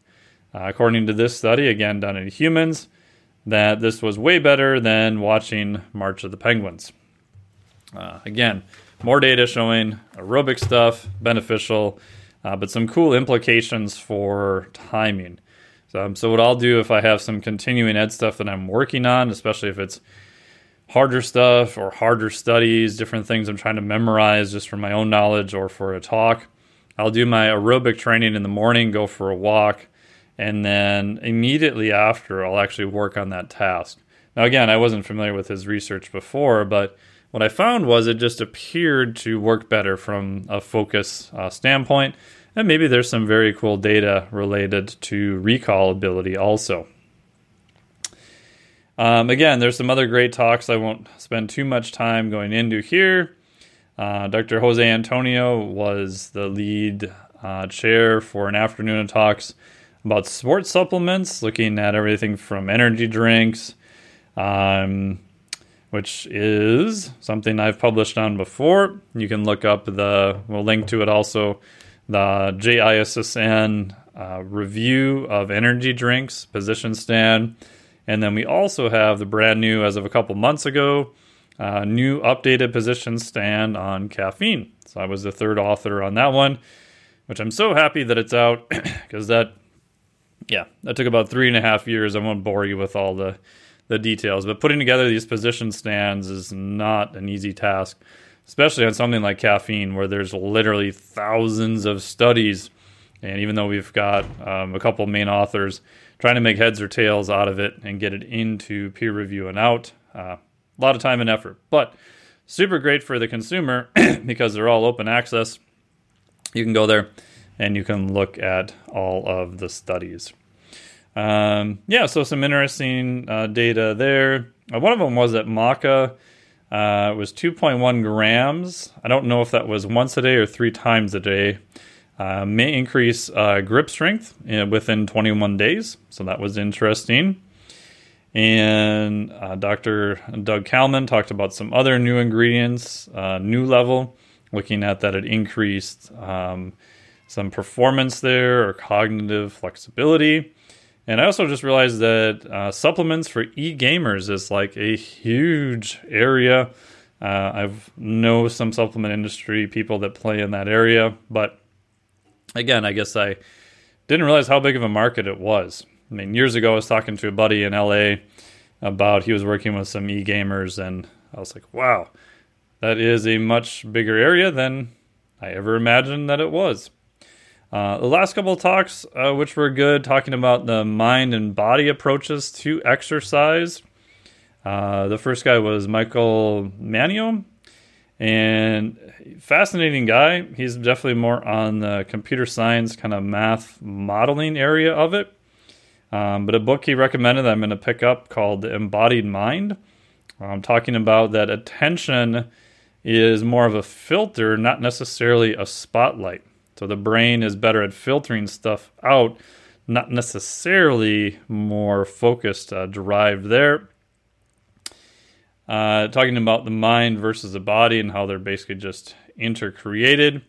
Speaker 1: Uh, according to this study, again done in humans, that this was way better than watching March of the Penguins. Uh, again, more data showing aerobic stuff beneficial, uh, but some cool implications for timing. Um, so what I'll do if I have some continuing ed stuff that I'm working on, especially if it's harder stuff or harder studies, different things I'm trying to memorize just for my own knowledge or for a talk. I'll do my aerobic training in the morning, go for a walk, and then immediately after, I'll actually work on that task. Now, again, I wasn't familiar with his research before, but what I found was it just appeared to work better from a focus uh, standpoint. And maybe there's some very cool data related to recall ability also. Um, again, there's some other great talks I won't spend too much time going into here. Uh, Dr. Jose Antonio was the lead uh, chair for an afternoon of talks about sports supplements, looking at everything from energy drinks, um, which is something I've published on before. You can look up the, we'll link to it also, the JISSN uh, review of energy drinks, position stand. And then we also have the brand new, as of a couple months ago, uh, new updated position stand on caffeine. So I was the third author on that one, which I'm so happy that it's out because that, yeah, that took about three and a half years. I won't bore you with all the the details, but putting together these position stands is not an easy task, especially on something like caffeine, where there's literally thousands of studies. And even though we've got um, a couple main authors trying to make heads or tails out of it and get it into peer review and out, uh, a lot of time and effort, but super great for the consumer because they're all open access. You can go there and you can look at all of the studies. Um, yeah, so some interesting uh, data there. Uh, one of them was that maca uh, was 2.1 grams. I don't know if that was once a day or three times a day. Uh, may increase uh, grip strength uh, within 21 days, so that was interesting. And uh, Dr. Doug Kalman talked about some other new ingredients, uh, level, looking at that it increased um, some performance there or cognitive flexibility. And I also just realized that uh, supplements for e gamers is like a huge area. Uh, I know some supplement industry people that play in that area, but again, I guess I didn't realize how big of a market it was. I mean, years ago, I was talking to a buddy in LA about he was working with some e gamers, and I was like, wow, that is a much bigger area than I ever imagined that it was. Uh, the last couple of talks, uh, which were good, talking about the mind and body approaches to exercise. Uh, the first guy was Michael Mannino, and fascinating guy. He's definitely more on the computer science kind of math modeling area of it. Um, but a book he recommended that I'm going to pick up called The Embodied Mind. I'm talking about that attention is more of a filter, not necessarily a spotlight. So the brain is better at filtering stuff out, not necessarily more focused, uh, derived there. Uh, talking about the mind versus the body and how they're basically just intercreated.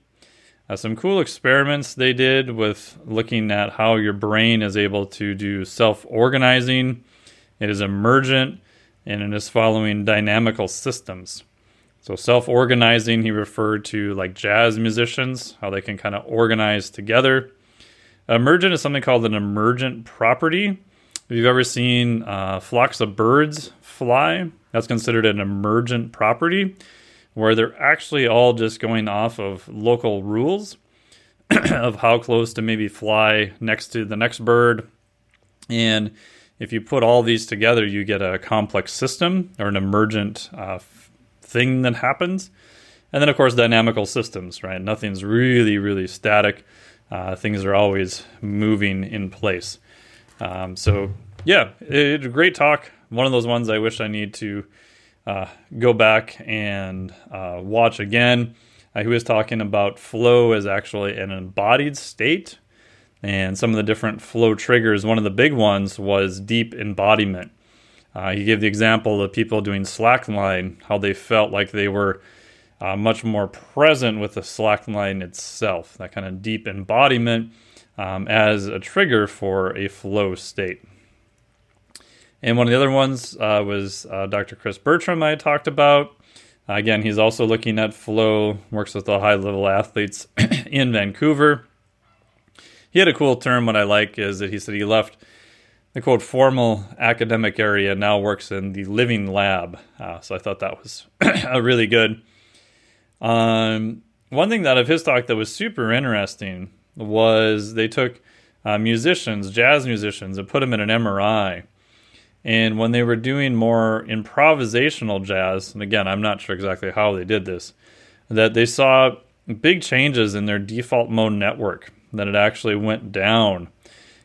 Speaker 1: Uh, some cool experiments they did with looking at how your brain is able to do self organizing. It is emergent and it is following dynamical systems. So self organizing, he referred to like jazz musicians, how they can kind of organize together. Emergent is something called an emergent property. If you've ever seen uh, flocks of birds fly, that's considered an emergent property, where they're actually all just going off of local rules of how close to maybe fly next to the next bird. And if you put all these together, you get a complex system or an emergent uh, thing that happens. And then, of course, dynamical systems, right? Nothing's really, really static. Uh, things are always moving in place. Um, so, yeah, it's a great talk. One of those ones I wish I need to uh, go back and uh, watch again. Uh, he was talking about flow as actually an embodied state and some of the different flow triggers. One of the big ones was deep embodiment. Uh, he gave the example of people doing slackline, how they felt like they were uh, much more present with the slackline itself, that kind of deep embodiment um, as a trigger for a flow state. And one of the other ones uh, was uh, Dr. Chris Bertram, I talked about. again, he's also looking at flow, works with the high level athletes in Vancouver. He had a cool term, what I like is that he said he left the quote formal academic area now works in the living lab. Uh, so I thought that was really good. Um, one thing that of his talk that was super interesting was they took uh, musicians, jazz musicians, and put them in an MRI. And when they were doing more improvisational jazz, and again, I'm not sure exactly how they did this, that they saw big changes in their default mode network, that it actually went down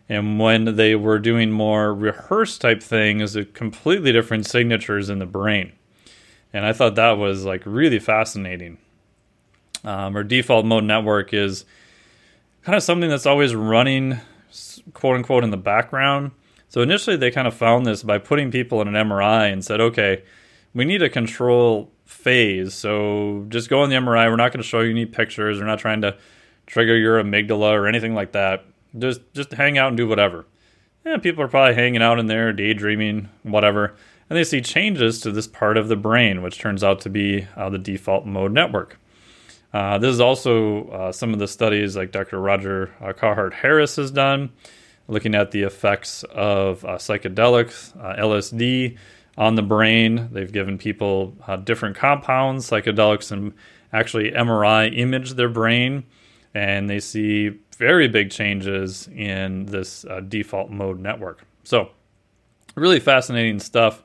Speaker 1: and when they were doing more rehearsed type things, a completely different signatures in the brain. And I thought that was like really fascinating. Um, our default mode network is kind of something that's always running, quote unquote, in the background. So initially, they kind of found this by putting people in an MRI and said, okay, we need a control phase. So just go in the MRI. We're not going to show you any pictures. We're not trying to trigger your amygdala or anything like that. Just just hang out and do whatever. Yeah, people are probably hanging out in there, daydreaming, whatever, and they see changes to this part of the brain, which turns out to be uh, the default mode network. Uh, this is also uh, some of the studies like Dr. Roger uh, Carhart Harris has done, looking at the effects of uh, psychedelics, uh, LSD, on the brain. They've given people uh, different compounds, psychedelics, and actually MRI image their brain, and they see very big changes in this default mode network. So, really fascinating stuff.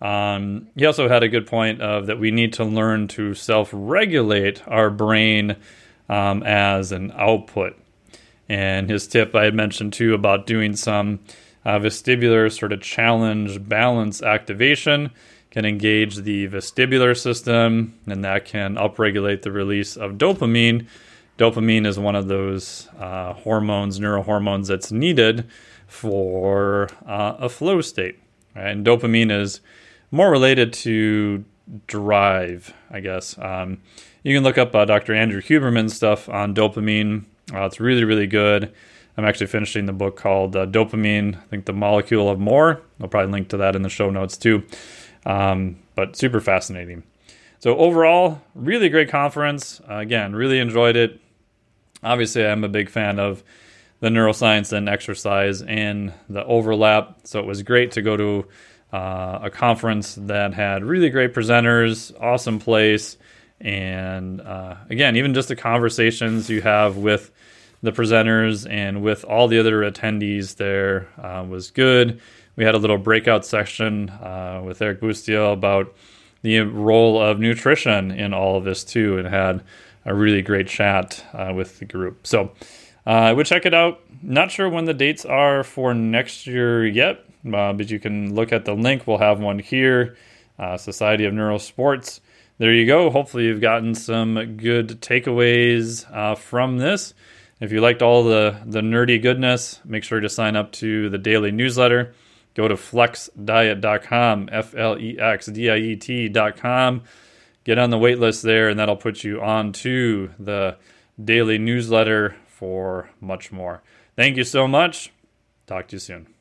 Speaker 1: Um, he also had a good point of that we need to learn to self-regulate our brain um, as an output. And his tip I had mentioned too about doing some uh, vestibular sort of challenge balance activation can engage the vestibular system, and that can upregulate the release of dopamine. Dopamine is one of those uh, hormones, neurohormones that's needed for uh, a flow state. Right? And dopamine is more related to drive, I guess. Um, you can look up uh, Dr. Andrew Huberman's stuff on dopamine. Uh, it's really, really good. I'm actually finishing the book called uh, Dopamine, I think The Molecule of More. I'll probably link to that in the show notes too. Um, but super fascinating. So, overall, really great conference. Uh, again, really enjoyed it. Obviously, I'm a big fan of the neuroscience and exercise and the overlap. So, it was great to go to uh, a conference that had really great presenters, awesome place, and uh, again, even just the conversations you have with the presenters and with all the other attendees there uh, was good. We had a little breakout section uh, with Eric Bustillo about the role of nutrition in all of this too, and had a really great chat uh, with the group. So uh, I would check it out. Not sure when the dates are for next year yet uh, but you can look at the link. We'll have one here uh, Society of Neurosports. There you go. Hopefully, you've gotten some good takeaways from this. If you liked all the, the nerdy goodness, make sure to sign up to the daily newsletter. Go to flexdiet.com, F L E X D I E T.com. Get on the wait list there, and that'll put you on to the daily newsletter for much more. Thank you so much. Talk to you soon.